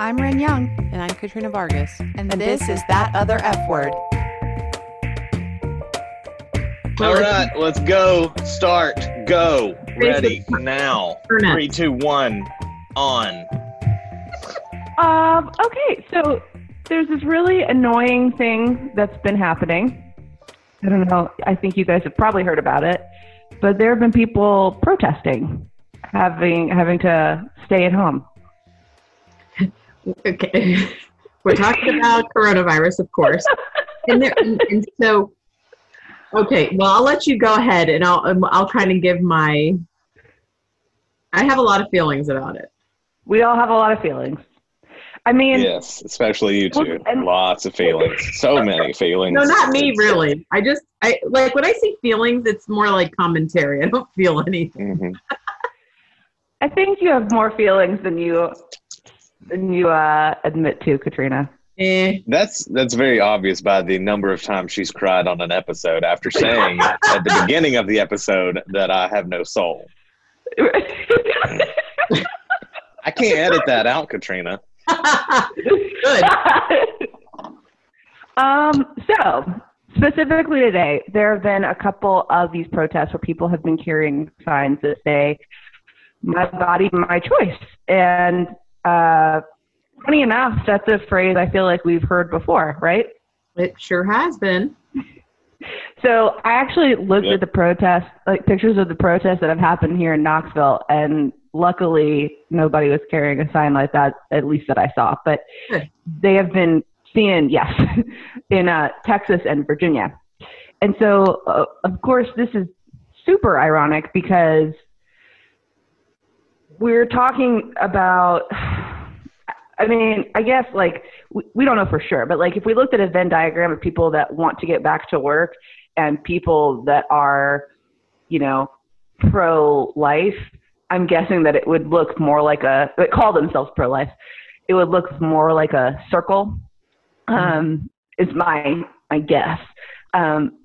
I'm Ren Young. And I'm Katrina Vargas. And, this, is That Other F Word. All right, let's go. Start. Go. Ready now. Three, two, one. On. Um, okay, so there's this really annoying thing that's been happening. I don't know. I think you guys have probably heard about it, but there have been people protesting, having having to stay at home. Okay, we're talking about coronavirus, of course, and, there, and, and so. Okay, well, I'll let you go ahead, and I'll um, I'll kind of give my. I have a lot of feelings about it. We all have a lot of feelings. I mean, Yes, especially you two. And- Lots of feelings. So many feelings. No, not me, really. I just I like when I see feelings, it's more like commentary. I don't feel anything. Mhm. I think you have more feelings than you than you uh, admit to, Katrina. Eh. That's that's very obvious by the number of times she's cried on an episode after saying at the beginning of the episode that I have no soul. I can't edit that out, Katrina. Good. um, so specifically today, there have been a couple of these protests where people have been carrying signs that say "My body, my choice," and uh, funny enough, that's a phrase I feel like we've heard before, right? It sure has been. So I actually looked Yep. at the protest, like pictures of the protests that have happened here in Knoxville, and luckily nobody was carrying a sign like that, at least that I saw. But Good. they have been seen, yes, in uh, Texas and Virginia. And so, uh, of course, this is super ironic because we're talking about. I mean, I guess like we, we don't know for sure, but like if we looked at a Venn diagram of people that want to get back to work and people that are, you know, pro life, I'm guessing that it would look more like a, they call themselves pro life. It would look more like a circle, um, is my, my guess. Um,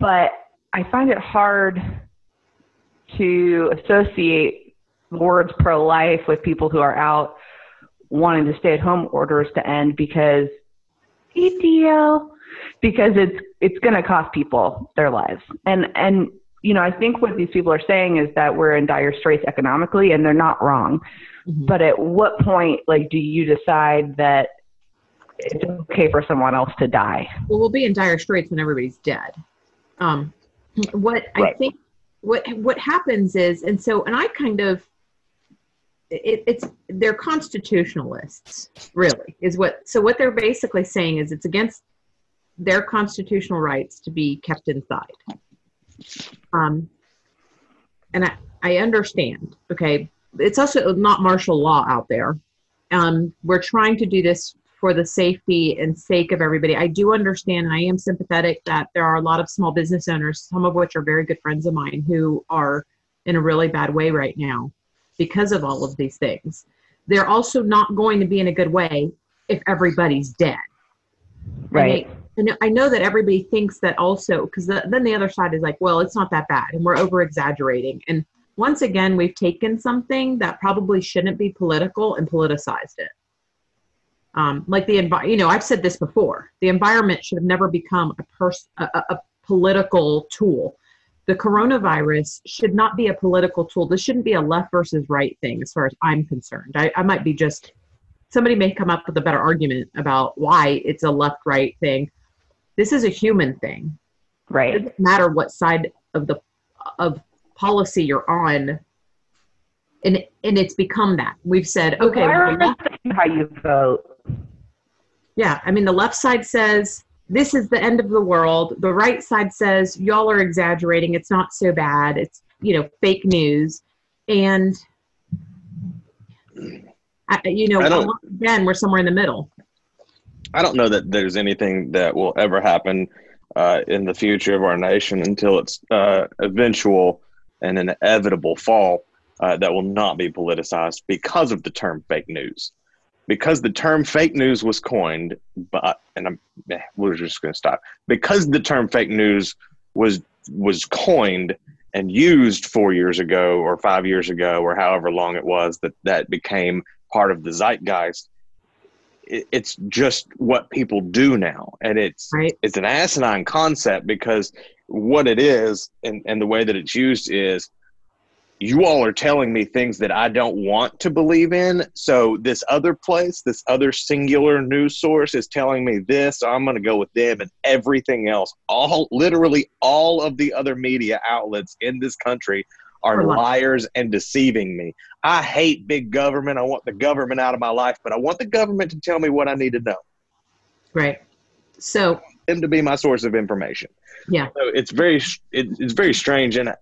but I find it hard to associate the words pro life with people who are out wanting the stay at home orders to end because ETL because it's it's going to cost people their lives. And and you know, I think what these people are saying is that we're in dire straits economically and they're not wrong. Mhm. But at what point like do you decide that it's okay for someone else to die? Well, we'll be in dire straits when everybody's dead. Um, what I think what what happens is, and so, and I kind of, it, it's they're constitutionalists, really, is what. So what they're basically saying is it's against their constitutional rights to be kept inside. Um, and I I understand. Okay, it's also not martial law out there. Um, we're trying to do this for the safety and sake of everybody. I do understand and I am sympathetic that there are a lot of small business owners, some of which are very good friends of mine, who are in a really bad way right now because of all of these things. They're also not going to be in a good way if everybody's dead. Right. And I know that everybody thinks that also, because the, then the other side is like, well, it's not that bad, and we're over exaggerating. And once again, we've taken something that probably shouldn't be political and politicized it. Um, like the environment, you know, I've said this before. The environment should have never become a pers- a, a, a political tool. The coronavirus should not be a political tool. This shouldn't be a left versus right thing, as far as I'm concerned. I, I might be just somebody may come up with a better argument about why it's a left right thing. This is a human thing. It Right. doesn't matter what side of the of policy you're on. And and it's become that. We've said, okay, well, the Regardless of how you vote. yeah, I mean, the left side says this is the end of the world. The right side says y'all are exaggerating. It's not so bad. It's you know fake news, and I, you know again we're somewhere in the middle. I don't know that there's anything that will ever happen uh, in the future of our nation until its uh, eventual and inevitable fall uh, that will not be politicized because of the term fake news. Because the term fake news was coined, but and I'm, eh, we're just going to stop. Because the term fake news was was coined and used four years ago or five years ago or however long it was that that became part of the zeitgeist it, it's just what people do now, and it's Right. it's an asinine concept because what it is and, and the way that it's used is you all are telling me things that I don't want to believe in. So this other place, this other singular news source is telling me this, so I'm going to go with them and everything else. All literally all of the other media outlets in this country are liars and deceiving me. I hate big government. I want the government out of my life, but I want the government to tell me what I need to know. Right. So Them to be my source of information. Yeah. So it's very it, it's very strange and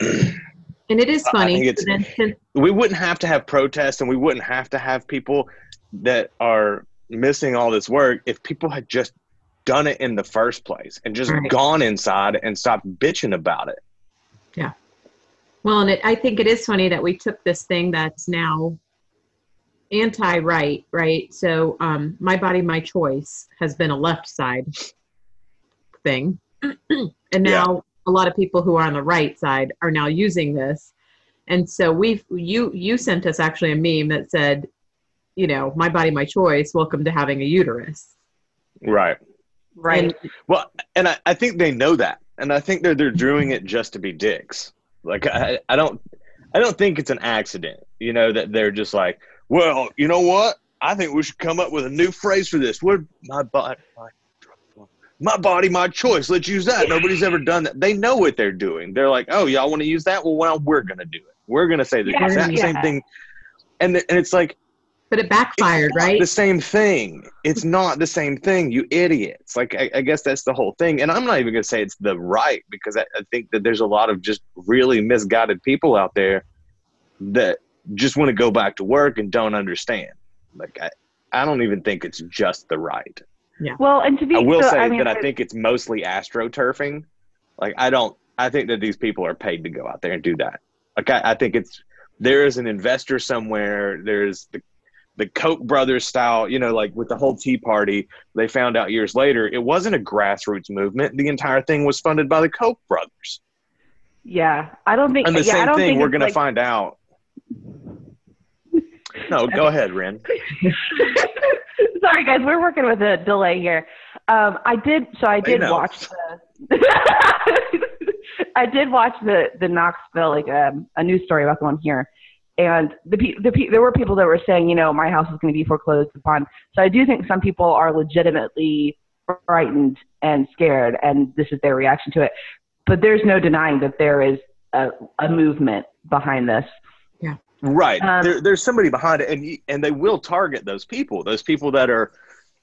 and it is funny. think it's- so then since- we wouldn't have to have protests and we wouldn't have to have people that are missing all this work if people had just done it in the first place and just Right. gone inside and stopped bitching about it. Yeah. Well, and it, I think it is funny that we took this thing that's now anti-right, right? So, um, my body, my choice has been a left side thing, and now a lot of people who are on the right side are now using this. And so we've you you sent us actually a meme that said, you know, my body, my choice. Welcome to having a uterus. Right. Right. And Well, and I, I think they know that. And I think they're they're doing it just to be dicks. Like I, I don't I don't think it's an accident, you know, that they're just like, well, you know what? I think we should come up with a new phrase for this. What my body my, my body, my choice. Let's use that. Nobody's ever done that. They know what they're doing. They're like, oh, y'all want to use that? Well, well, we're gonna do it. We're gonna say the Yeah, exact yeah. same thing. And th- and it's like but it backfired, it's not right? The same thing. It's not the same thing, you idiots. Like I, I guess that's the whole thing. And I'm not even gonna say it's the right because I, I think that there's a lot of just really misguided people out there that just want to go back to work and don't understand. Like I, I don't even think it's just the right. Well, and to be I will so, say I mean, that I think it's mostly astroturfing. Like I don't. I think that these people are paid to go out there and do that. Like I, I think it's there is an investor somewhere. There's the the Koch brothers style. You know, like with the whole Tea Party, they found out years later it wasn't a grassroots movement. The entire thing was funded by the Koch brothers. yeah, I don't think. And the yeah, I same don't thing we're it's going to like- find out. No, go ahead, Ren. Sorry, guys, we're working with a delay here. Um, I did, so I did watch the. I did watch the the Knoxville like um, a news story about the one here, and the pe- the pe- there were people that were saying, you know, my house is going to be foreclosed upon. So I do think some people are legitimately frightened and scared, and this is their reaction to it. But there's no denying that there is a, a movement behind this. Right. Um, there, there's somebody behind it, and and they will target those people. Those people that are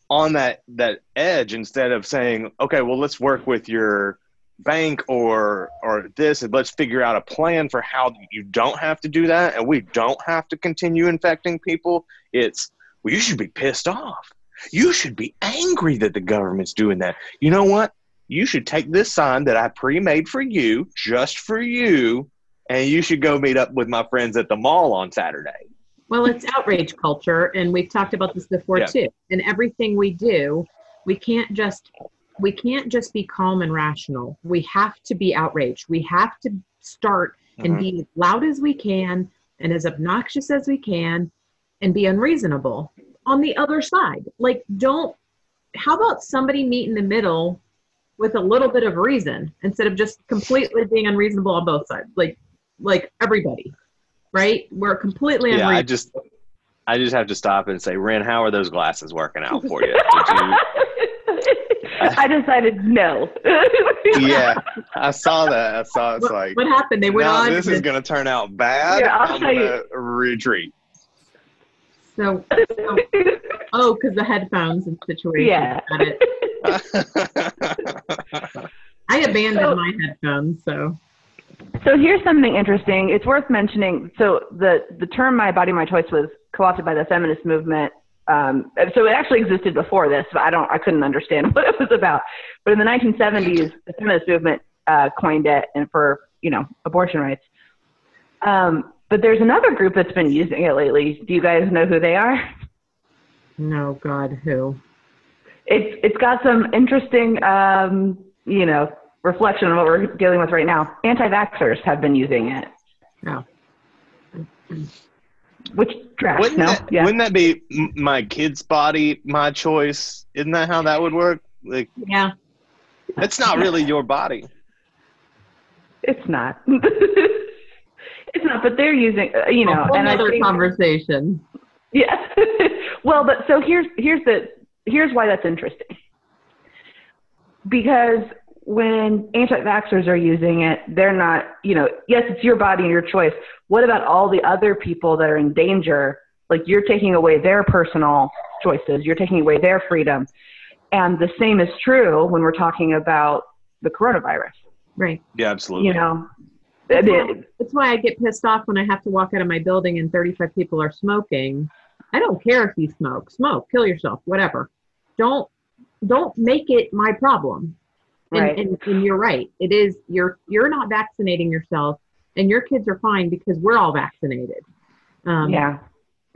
on that that edge instead of saying, okay, well, let's work with your bank or or this, and let's figure out a plan for how you don't have to do that, and we don't have to continue infecting people. It's well, you should be pissed off. You should be angry that the government's doing that. You know what? You should take this sign that I pre-made for you, just for you, and you should go meet up with my friends at the mall on Saturday. Well, it's outrage culture, and we've talked about this before Yeah. too. And everything we do, we can't just we can't just be calm and rational. We have to be outraged. We have to start and Mhm. be loud as we can and as obnoxious as we can and be unreasonable on the other side. Like don't how about somebody meet in the middle with a little bit of reason instead of just completely being unreasonable on both sides. Like like everybody. Right? We're completely Yeah, I just I just have to stop and say, Ren, how are those glasses working out for you? Did you I decided no. yeah, I saw that. I saw it's what, like what happened? They went now on. this is gonna turn out bad. Yeah, I'll I'm tell you. gonna retreat. so, so oh, because the headphones and situation. Yeah. I abandoned So- my headphones, so So here's something interesting. It's worth mentioning. So the the term "my body, my choice" was co-opted by the feminist movement. Um, so it actually existed before this, but I don't, I couldn't understand what it was about. But in the 1970s, the feminist movement uh, coined it, and for you know abortion rights. Um, but there's another group that's been using it lately. Do you guys know who they are? no, God, who? It's it's got some interesting, um, you know, reflection on what we're dealing with right now. Anti-vaxxers have been using it. No. which trash? Wouldn't, no, that, yeah, wouldn't that be my kid's body, my choice? Isn't that how that would work? Like, Yeah. it's not really your body. it's not. it's not, but they're using, uh, you know, a whole and I think, conversation. Yeah. well, but so here's here's the here's why that's interesting. Because when anti-vaxxers are using it, they're not, you know, yes, it's your body and your choice. What about all the other people that are in danger? Like you're taking away their personal choices, you're taking away their freedom. And the same is true when we're talking about the coronavirus. Right. Yeah, absolutely. You know, That's I why, that's why I get pissed off when I have to walk out of my building and 35 people are smoking. I don't care if you smoke. Smoke, kill yourself, whatever. Don't don't make it my problem. And, Right. and, and you're right. It is you're you're not vaccinating yourself, and your kids are fine because we're all vaccinated. Um, yeah.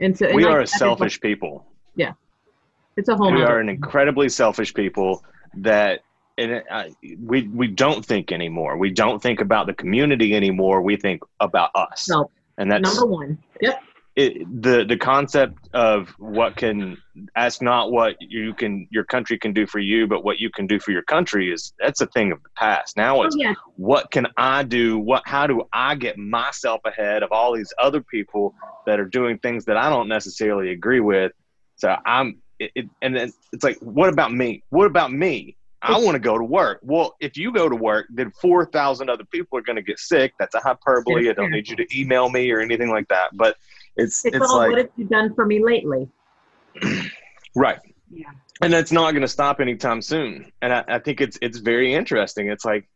And so and we like, are a is like- selfish people. Yeah. It's a whole. we are an incredibly selfish people that and it, uh, we we don't think anymore. We don't think about the community anymore. We think about us, So and that's number one. Yep. It, the the concept of what can that's not what you can your country can do for you, but what you can do for your country is that's a thing of the past. Now Oh, it's yeah. what can I do? What how do I get myself ahead of all these other people that are doing things that I don't necessarily agree with? So I'm it, it, and then it's like, what about me? What about me? I want to go to work. Well, if you go to work, then four thousand other people are going to get sick. That's a hyperbole. I don't need you to email me or anything like that. But it's It's, it's, all like what have you done for me lately? right Yeah. and that's not going to stop anytime soon and I, I think it's it's very interesting it's like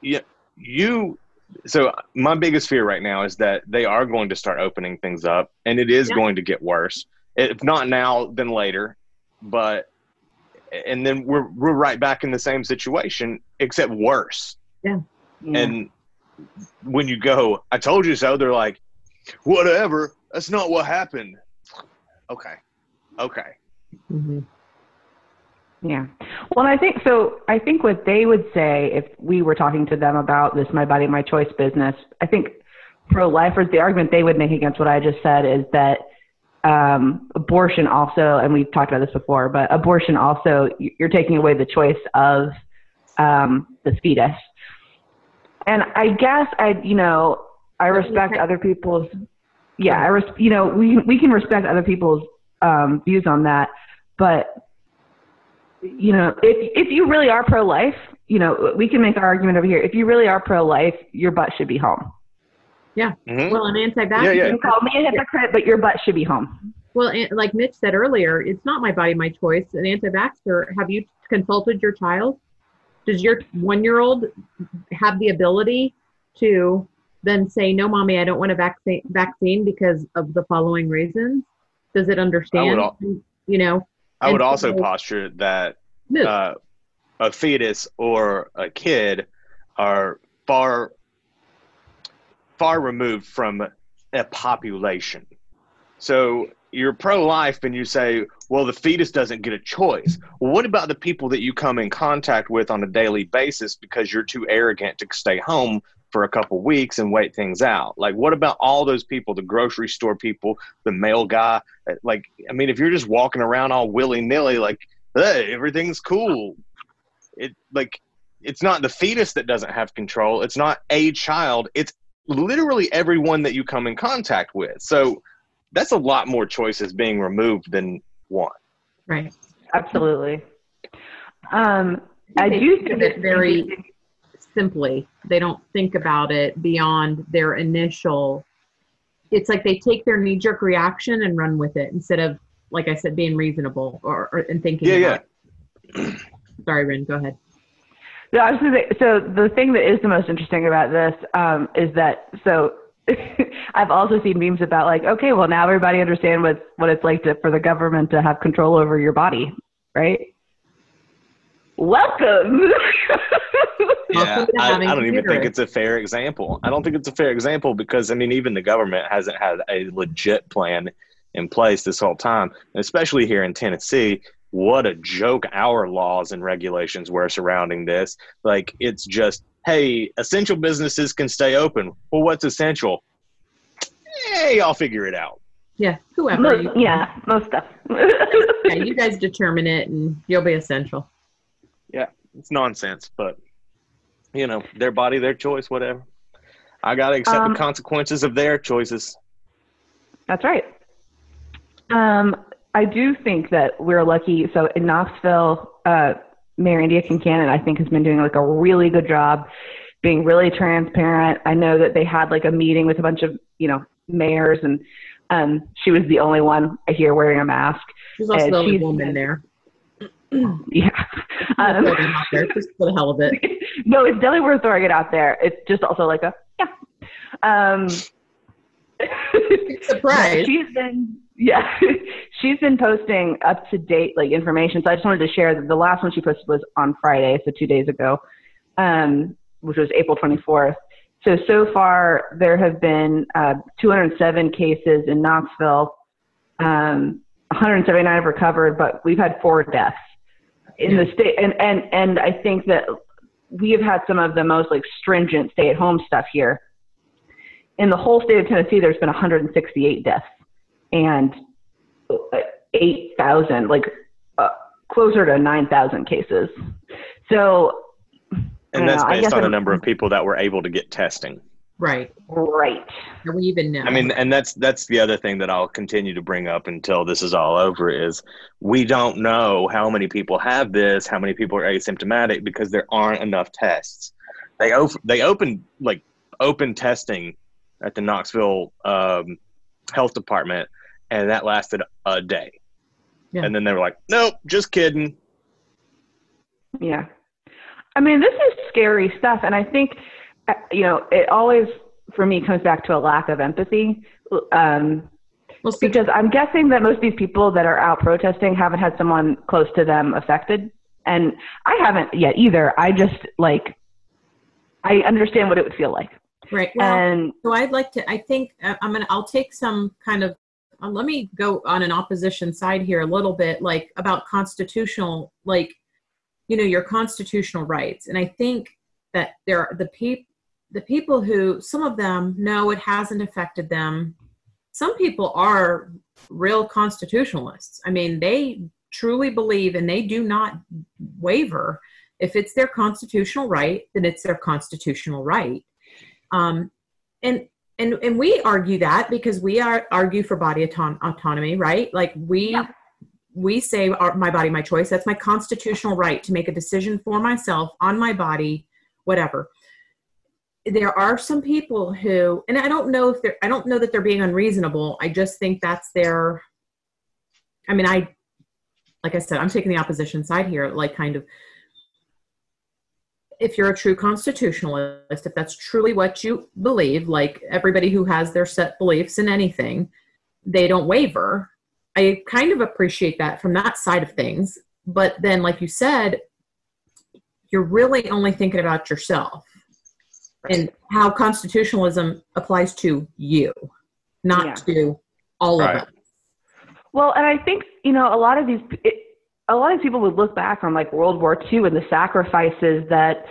you, you so my biggest fear right now is that they are going to start opening things up and it is Yeah. going to get worse if not now then later but and then we're we're right back in the same situation except worse Yeah. and when you go i told you so they're like whatever that's not what happened okay okay Mhm. Yeah. Well, I think so. I think what they would say if we were talking to them about this "my body, my choice" business, I think pro-lifers, the argument they would make against what I just said is that um, abortion also, and we've talked about this before, but abortion also, you're taking away the choice of um, the fetus. And I guess I, you know, I respect other people's. Yeah, I res- you know, we we can respect other people's um, views on that, but you know, if if you really are pro life, you know, we can make our argument over here. If you really are pro life, your butt should be home. Mhm. Well, an anti-vax. Yeah, yeah. You can call me a hypocrite, but your butt should be home. Well, like Mitch said earlier, it's not my body, my choice. An anti-vaxxer, have you consulted your child? Does your one-year-old have the ability to then say, "No, mommy, I don't want a vaccine vaccine because of the following reasons"? Does it understand? al- you know, I would also so- posture that uh, a fetus or a kid are far far removed from a population. So you're pro-life and you say, well, the fetus doesn't get a choice. Well, what about the people that you come in contact with on a daily basis because you're too arrogant to stay home for a couple weeks and wait things out? Like, what about all those people, the grocery store people, the mail guy? Like, I mean, if you're just walking around all willy-nilly, like, hey, everything's cool. It like it's not the fetus that doesn't have control. It's not a child. It's literally everyone that you come in contact with. So that's a lot more choices being removed than one. right. Absolutely. Um, I do think think it's very interesting- simply. They don't think about it beyond their initial. It's like they take their knee jerk reaction and run with it instead of, like I said, being reasonable or, or and thinking. Yeah, about yeah. it. Sorry, Ren. Go ahead. No, I was gonna say, so the thing that is the most interesting about this um, is that so I've also seen memes about like, okay, well now everybody understand what what it's like to for the government to have control over your body, right? Welcome. Yeah, I, I don't even think it's a fair example. I don't think it's a fair example because I mean, even the government hasn't had a legit plan in place this whole time, especially here in Tennessee. What a joke our laws and regulations were surrounding this. Like, it's just, hey, essential businesses can stay open. Well, what's essential? Hey, I'll figure it out. Yeah, whoever. Most, you- yeah, most stuff. yeah, you guys determine it, and you'll be essential. Yeah, it's nonsense, but you know, their body, their choice, whatever. I gotta accept Um, the consequences of their choices. That's right. Um, I do think that we're lucky. So in Knoxville, uh, Mayor Indya Kincannon, I think, has been doing like a really good job being really transparent. I know that they had like a meeting with a bunch of, you know, mayors and um, she was the only one I hear wearing a mask. She's also And the only she's- woman there. Yeah. Um, out there just for the hell of it. no, it's definitely worth throwing it out there. It's just also like a, yeah. Um, Surprise. She's been yeah, she's been posting up to date like information. So I just wanted to share that the last one she posted was on Friday, so two days ago, um, which was April 24th. So so far there have been uh, 207 cases in Knoxville. Um, 179 have recovered, but we've had four deaths in the state. And and and I think that we have had some of the most like stringent stay-at-home stuff here in the whole state of Tennessee, there's been 168 deaths and uh, 8,000, like uh, closer to 9,000 cases. So, And that's I based on the number of people that were able to get testing. Right. right. Do we even know? I mean, and that's that's the other thing that I'll continue to bring up until this is all over is we don't know how many people have this, how many people are asymptomatic because there aren't enough tests. They op- they opened like open testing at the Knoxville um, Health Department, and that lasted a day. Yeah. And then they were like, "Nope, just kidding." Yeah. I mean, this is scary stuff. And I think, you know, it always, for me, comes back to a lack of empathy. Um, well, because I'm guessing that most of these people that are out protesting haven't had someone close to them affected. And I haven't yet either. I just like, I understand what it would feel like. right. Well, and so I'd like to. I think uh, I'm gonna. I'll take some kind of. Uh, let me go on an opposition side here a little bit, like about constitutional, like you know, your constitutional rights. And I think that there are the people, the people who some of them know it hasn't affected them. Some people are real constitutionalists. I mean, they truly believe and they do not waver. If it's their constitutional right, then it's their constitutional right. Um, and and and we argue that because we are argue for body auton- autonomy, right? Like we Yeah. we say our, my body, my choice. That's my constitutional right to make a decision for myself on my body, whatever. There are some people who, and I don't know if they're, I don't know that they're being unreasonable. I just think that's their. I mean, I, like I said, I'm taking the opposition side here, like kind of if you're a true constitutionalist, if that's truly what you believe, like everybody who has their set beliefs in anything, they don't waver. I kind of appreciate that from that side of things. But then, like you said, you're really only thinking about yourself and how constitutionalism applies to you, not Yeah. to all Right. of us. Well, and I think you know a lot of these, it, a lot of people would look back on like World War II and the sacrifices that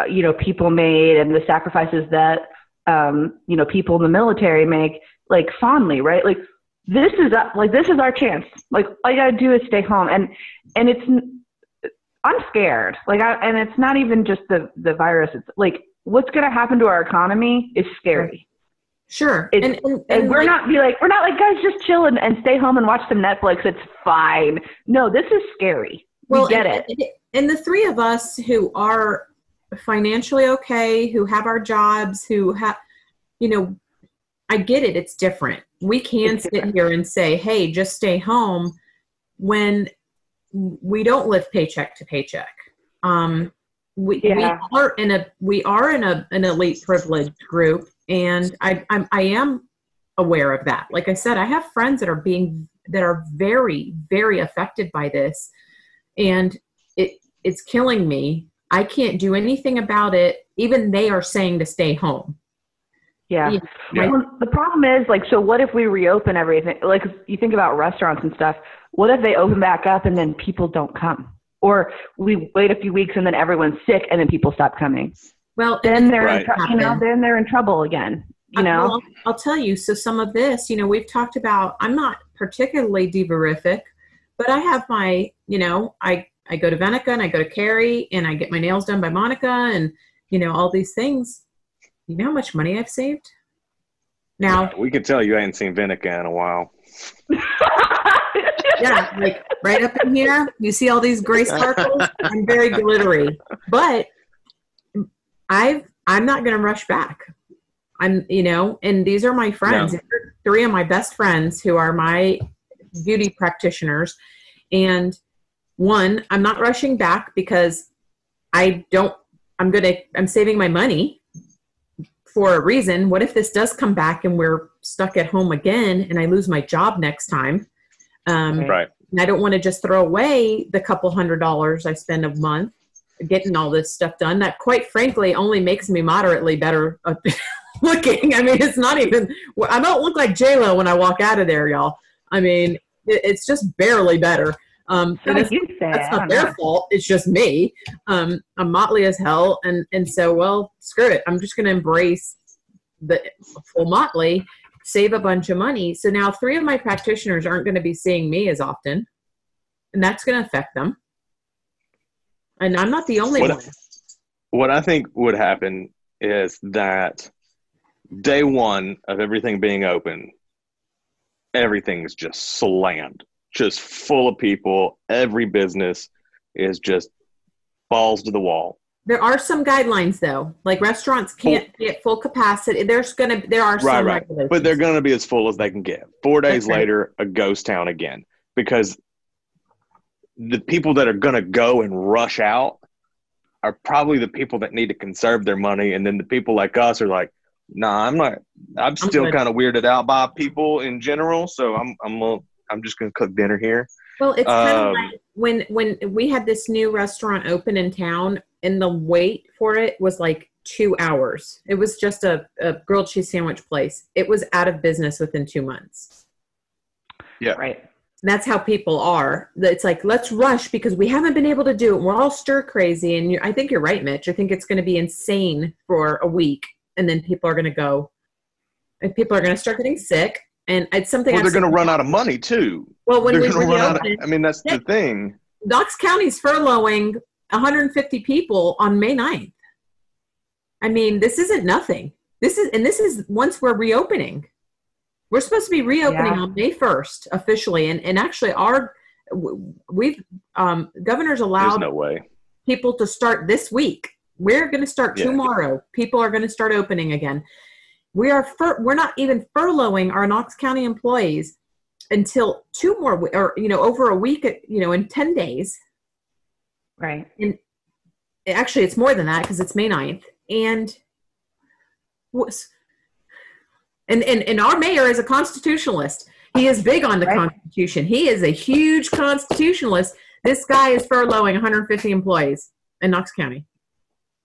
uh, you know people made and the sacrifices that um, you know people in the military make, like fondly, right? Like this is a, like this is our chance. Like all you gotta do is stay home, and and it's I'm scared. Like I, and it's not even just the the virus. It's like what's gonna happen to our economy is scary. Sure. It's- and, and, And and we're not be like we're not like guys just chill and, and stay home and watch some Netflix. It's fine. No, this is scary. we get it. And the three of us who are financially okay, who have our jobs, who have, you know, I get it. It's different. We can It's sit different. here and say, hey, just stay home when we don't live paycheck to paycheck. Um, we, Yeah. we are in a we are in a an elite privileged group, and I I'm, I am aware of that. Like I said, I have friends that are being that are very very affected by this, and it it's killing me. I can't do anything about it. Even they are saying to stay home. Yeah. Yeah. Yeah. Well, the problem is like, so what if we reopen everything? Like, you think about restaurants and stuff. What if they open back up and then people don't come, or we wait a few weeks and then everyone's sick and then people stop coming? Well, Then they're Right. in tr- you know then they're in trouble again. you know. Well, I'll tell you. So some of this, you know, we've talked about. I'm not particularly diverific, but I have my, you know, I I go to Venica and I go to Carrie and I get my nails done by Monica and you know all these things. You know how much money I've saved? Now, Yeah, we could tell you I ain't seen Vinica in a while. yeah, like right up in here, you see all these gray sparkles. I'm very glittery, but I've I'm not going to rush back. I'm, you know, and these are my friends. No. Three of my best friends who are my beauty practitioners, and one, I'm not rushing back because I don't. I'm gonna. I'm saving my money for a reason. What if this does come back and we're stuck at home again, and I lose my job next time? Um, Right. Right. and I don't want to just throw away the couple hundred dollars I spend a month getting all this stuff done. That, quite frankly, only makes me moderately better looking. I mean, it's not even. I don't look like J Lo when I walk out of there, y'all. I mean, it, it's just barely better. Um, How and it's, you say? that's not don't their know. fault. It's just me. Um, I'm motley as hell, and and so well, screw it. I'm just going to embrace the full motley, save a bunch of money. So now three of my practitioners aren't going to be seeing me as often, and that's going to affect them. And I'm not the only What- one. What I think would happen is that day one of everything being open, everything's just slammed, just full of people. Every business is just balls to the wall. There are some guidelines though, like restaurants can't be at full capacity. There's gonna there are some Right, right. regulations. But they're going to be as full as they can get. Four days right. later, a ghost town again because the people that are going to go and rush out are probably the people that need to conserve their money, and then the people like us are like, "Nah, I'm not. I'm still kind of weirded out by people in general, so I'm I'm gonna- I'm just going to cook dinner here." Well, it's kind of Um, like when when we had this new restaurant open in town, and the wait for it was like two hours. It was just a, a grilled cheese sandwich place. It was out of business within two months. Yeah. Right. That's how people are. It's like let's rush because we haven't been able to do it. We're all stir crazy, and you I think you're right, Mitch. I think it's going to be insane for a week, and then people are going to go, and people are going to start getting sick. And it's something. Well, they're going to run out of money too. Well, when they're we going to run out. Of, reopened, I mean, that's Yeah. the thing. Knox County's furloughing 150 people on May 9th. I mean, this isn't nothing. This is, and this is once we're reopening. We're supposed to be reopening Yeah. on May 1st officially, and and actually, our we've um, governor's There's allowed no way. people to start this week. We're going to start Yeah. tomorrow. People are going to start opening again. We are fur- we're not even furloughing our Knox County employees until two more or you know over a week you know in 10 days Right. And actually it's more than that because it's may 9th and was and, and and our mayor is a constitutionalist he is big on the Right. constitution he is a huge constitutionalist this guy is furloughing 150 employees in knox county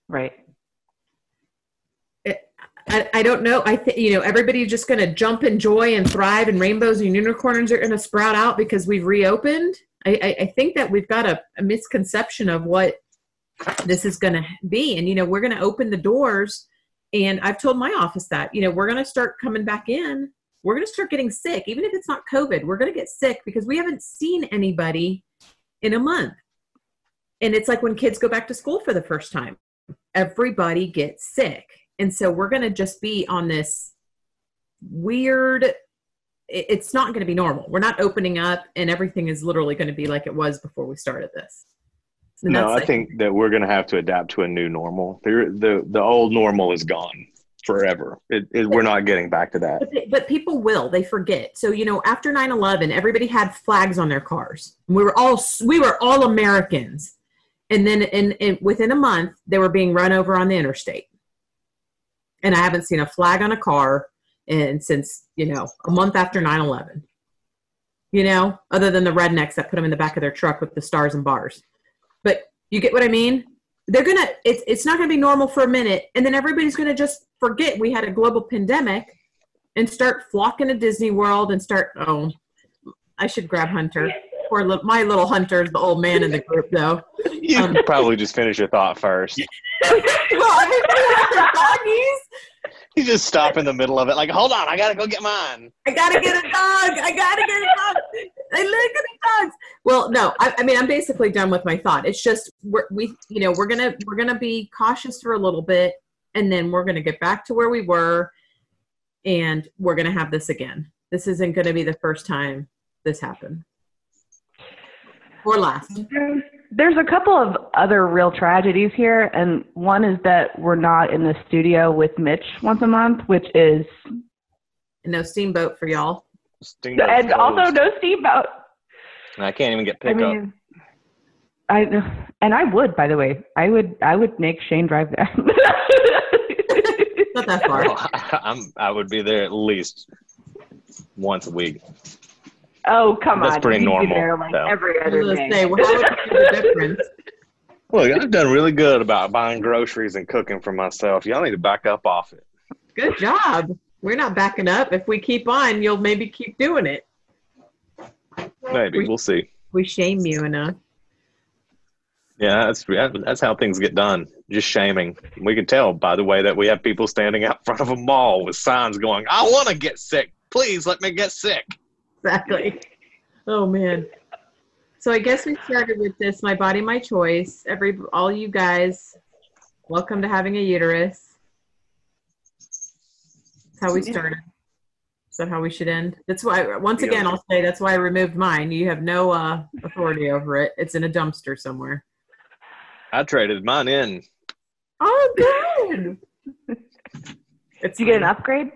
Right. I, I don't know. I think you know everybody's just going to jump in joy and thrive, and rainbows and unicorns are going to sprout out because we've reopened. I, I, think that we've got a, a misconception of what this is going to be, and you know we're going to open the doors. And I've told my office that you know we're going to start coming back in. We're going to start getting sick, even if it's not COVID. We're going to get sick because we haven't seen anybody in a month. And it's like when kids go back to school for the first time, everybody gets sick and so we're going to just be on this weird it's not going to be normal we're not opening up and everything is literally going to be like it was before we started this No, I like- think that we're going to have to adapt to a new normal. The the the old normal is gone forever. It, it, we're not getting back to that. but, but people will they forget so you know after 9-11 everybody had flags on their cars we were all we were all americans and then in, in within a month they were being run over on the interstate and i haven't seen a flag on a car and since you know a month after 9-11 you know other than the rednecks that put them in the back of their truck with the stars and bars. But you get what i mean? They're gonna it's, it's not gonna be normal for a minute and then everybody's gonna just forget we had a global pandemic and start flocking to disney world and start oh i should grab hunter. Poor li- my little hunter's the old man in the group though. You Um, could probably just finish your thought first. well everybody has their doggies You just stop in the middle of it, like, hold on, I gotta go get mine. I gotta get a dog. I gotta get a dog. I look at the dogs. Well, no, I, I mean, I'm basically done with my thought. It's just we're, we, you know, we're gonna we're gonna be cautious for a little bit, and then we're gonna get back to where we were, and we're gonna have this again. This isn't gonna be the first time this happened, or last. There's, there's a couple of other real tragedies here, and one is that we're not in the studio with Mitch once a month, which is, No steamboat for y'all. Steamboat's and also no steamboat. And I can't even get I pickup. mean, I and I would, by the way, I would, I would make Shane drive there. Not that far. Well, I'm, I would be there at least once a week. Oh come on. That's pretty you'd normal, there like though. every other day. say, well, you know the difference? Look, I've done really good about buying groceries and cooking for myself. Y'all need to back up off it. Good job. We're not backing up. If we keep on, you'll maybe keep doing it. Maybe We- we'll see. We shame you enough. Yeah, that's that's how things get done. Just shaming. We can tell by the way that we have people standing out front of a mall with signs going, "I want to get sick. Please let me get sick." Exactly. Oh man. So I guess we started with this my body my choice. Every all you guys welcome to having a uterus. That's how we started. Is that how we should end? That's why once again I'll say that's why I removed mine. You have no uh, authority over it. It's in a dumpster somewhere. I traded mine in. Oh good. It's Did you get an upgrade?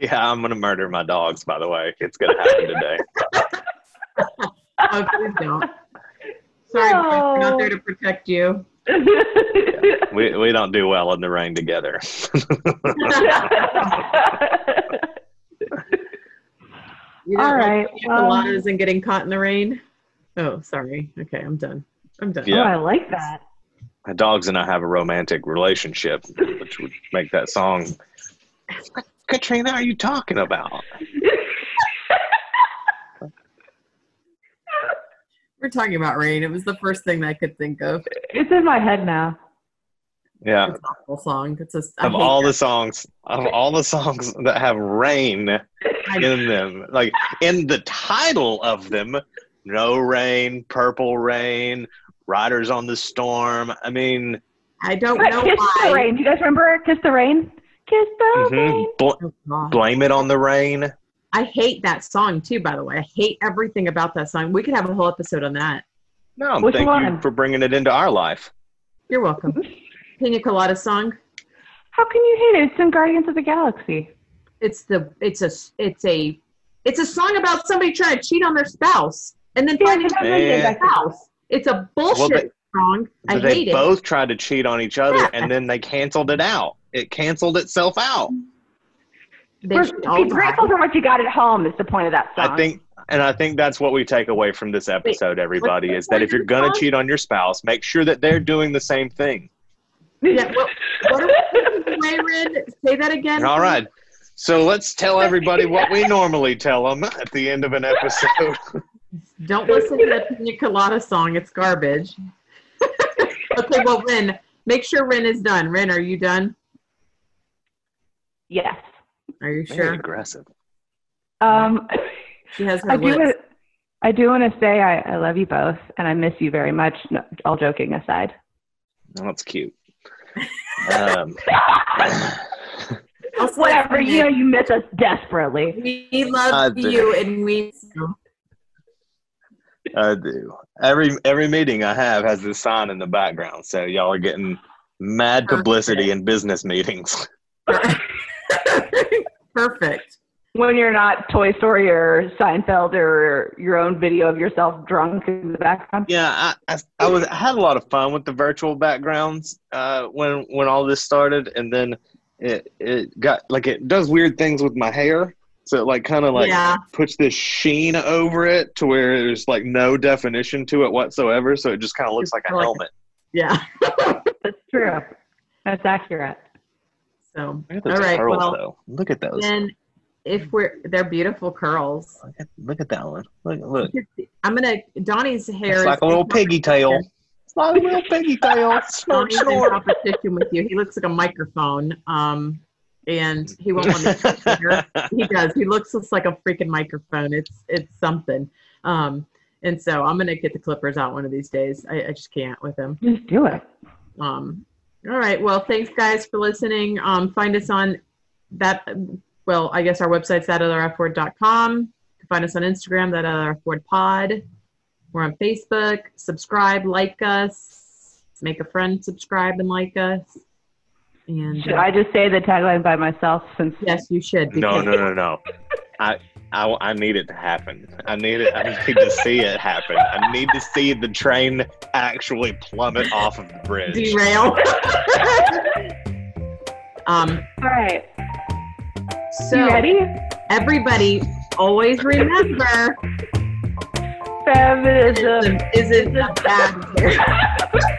Yeah, I'm gonna murder my dogs. By the way, it's gonna happen today. Oh, please don't. Sorry, boys, we're not there to protect you. We we don't do well in the rain together. You don't All like right, pina um, and getting caught in the rain. Oh, sorry. Okay, I'm done. I'm done. Oh, Yeah. I like that. My dogs and I have a romantic relationship, which would make that song. Katrina, are you talking about? We're talking about rain. It was the first thing that I could think of. It's in my head now. Yeah. It's an awful song. It's a, I Of hate all the songs, of all the songs that have rain in them, like in the title of them, no rain, purple rain, riders on the storm. I mean, I don't Right, know Kiss the rain. Do you guys remember Kiss the Rain? Kiss the mhm, rain. bl- Oh, blame it on the rain. I hate that song too. By the way, I hate everything about that song. We could have a whole episode on that. No, Which thank you for bringing it into our life. You're welcome. Pina Colada song. How can you hate it? It's in Guardians of the Galaxy. It's the it's a it's a it's a song about somebody trying to cheat on their spouse and then Yeah, finding but out that's Yeah. their spouse. It's a bullshit Well, they- song. I they hate it. both tried to cheat on each other, Yeah. and then they canceled it out. It canceled itself out. They We're- should all be grateful for what you got at home is the point of that song. I think, and I think that's what we take away from this episode. Everybody is that if you're gonna cheat on your spouse, make sure that they're doing the same thing. Yeah, what, what are we Say that again. All right. So let's tell everybody what we normally tell them at the end of an episode. Don't listen to the Pina Colada song. It's garbage. okay, well, Ren, make sure Ren is done. Ren, are you done? Yes. Are you Very sure? aggressive. Um, She has her I do. lips. Want, I do want to say I, I love you both, and I miss you very much. No, all joking aside. Oh, that's cute. Um, I'll say Whatever. You know, you miss us desperately. We love I do. you, and we. I do. Every every meeting I have has this sign in the background, so y'all are getting mad publicity in business meetings. Perfect. When you're not Toy Story or Seinfeld or your own video of yourself drunk in the background. Yeah, I, I, I was I had a lot of fun with the virtual backgrounds uh, when when all this started, and then it it got like it does weird things with my hair, so it like kind of like yeah. puts this sheen over it to where there's like no definition to it whatsoever, so it just kind of looks It's like a like a- helmet. Yeah. That's true. That's accurate. So, Look at those right. curls, Well, though. Look at those. then if we're they're beautiful curls. Look at, look at that one. Look, look. I'm gonna Donnie's hair. It's is like a little piggy tail. It's like a little piggy tail. Snort, Donnie's in snort. competition with you. He looks like a microphone. Um, and he won't let me. touch it he does. He looks just like a freaking microphone. It's it's something. Um, and so I'm gonna get the clippers out one of these days. I, I just can't with him. Just do it. Um, all right. Well, thanks guys for listening. Um, find us on that. Well, I guess our website's thatotherfword.com. Find us on Instagram, that other F word pod. We're on Facebook. Subscribe, like us, make a friend subscribe and like us. And Should uh, I just say the tagline by myself since yes, you should. No, no, no, no. I, I, I need it to happen. I need it. I need to see it happen. I need to see the train actually plummet off of the bridge. derail. um, All right. so you ready? everybody always remember Feminism isn't a bad word.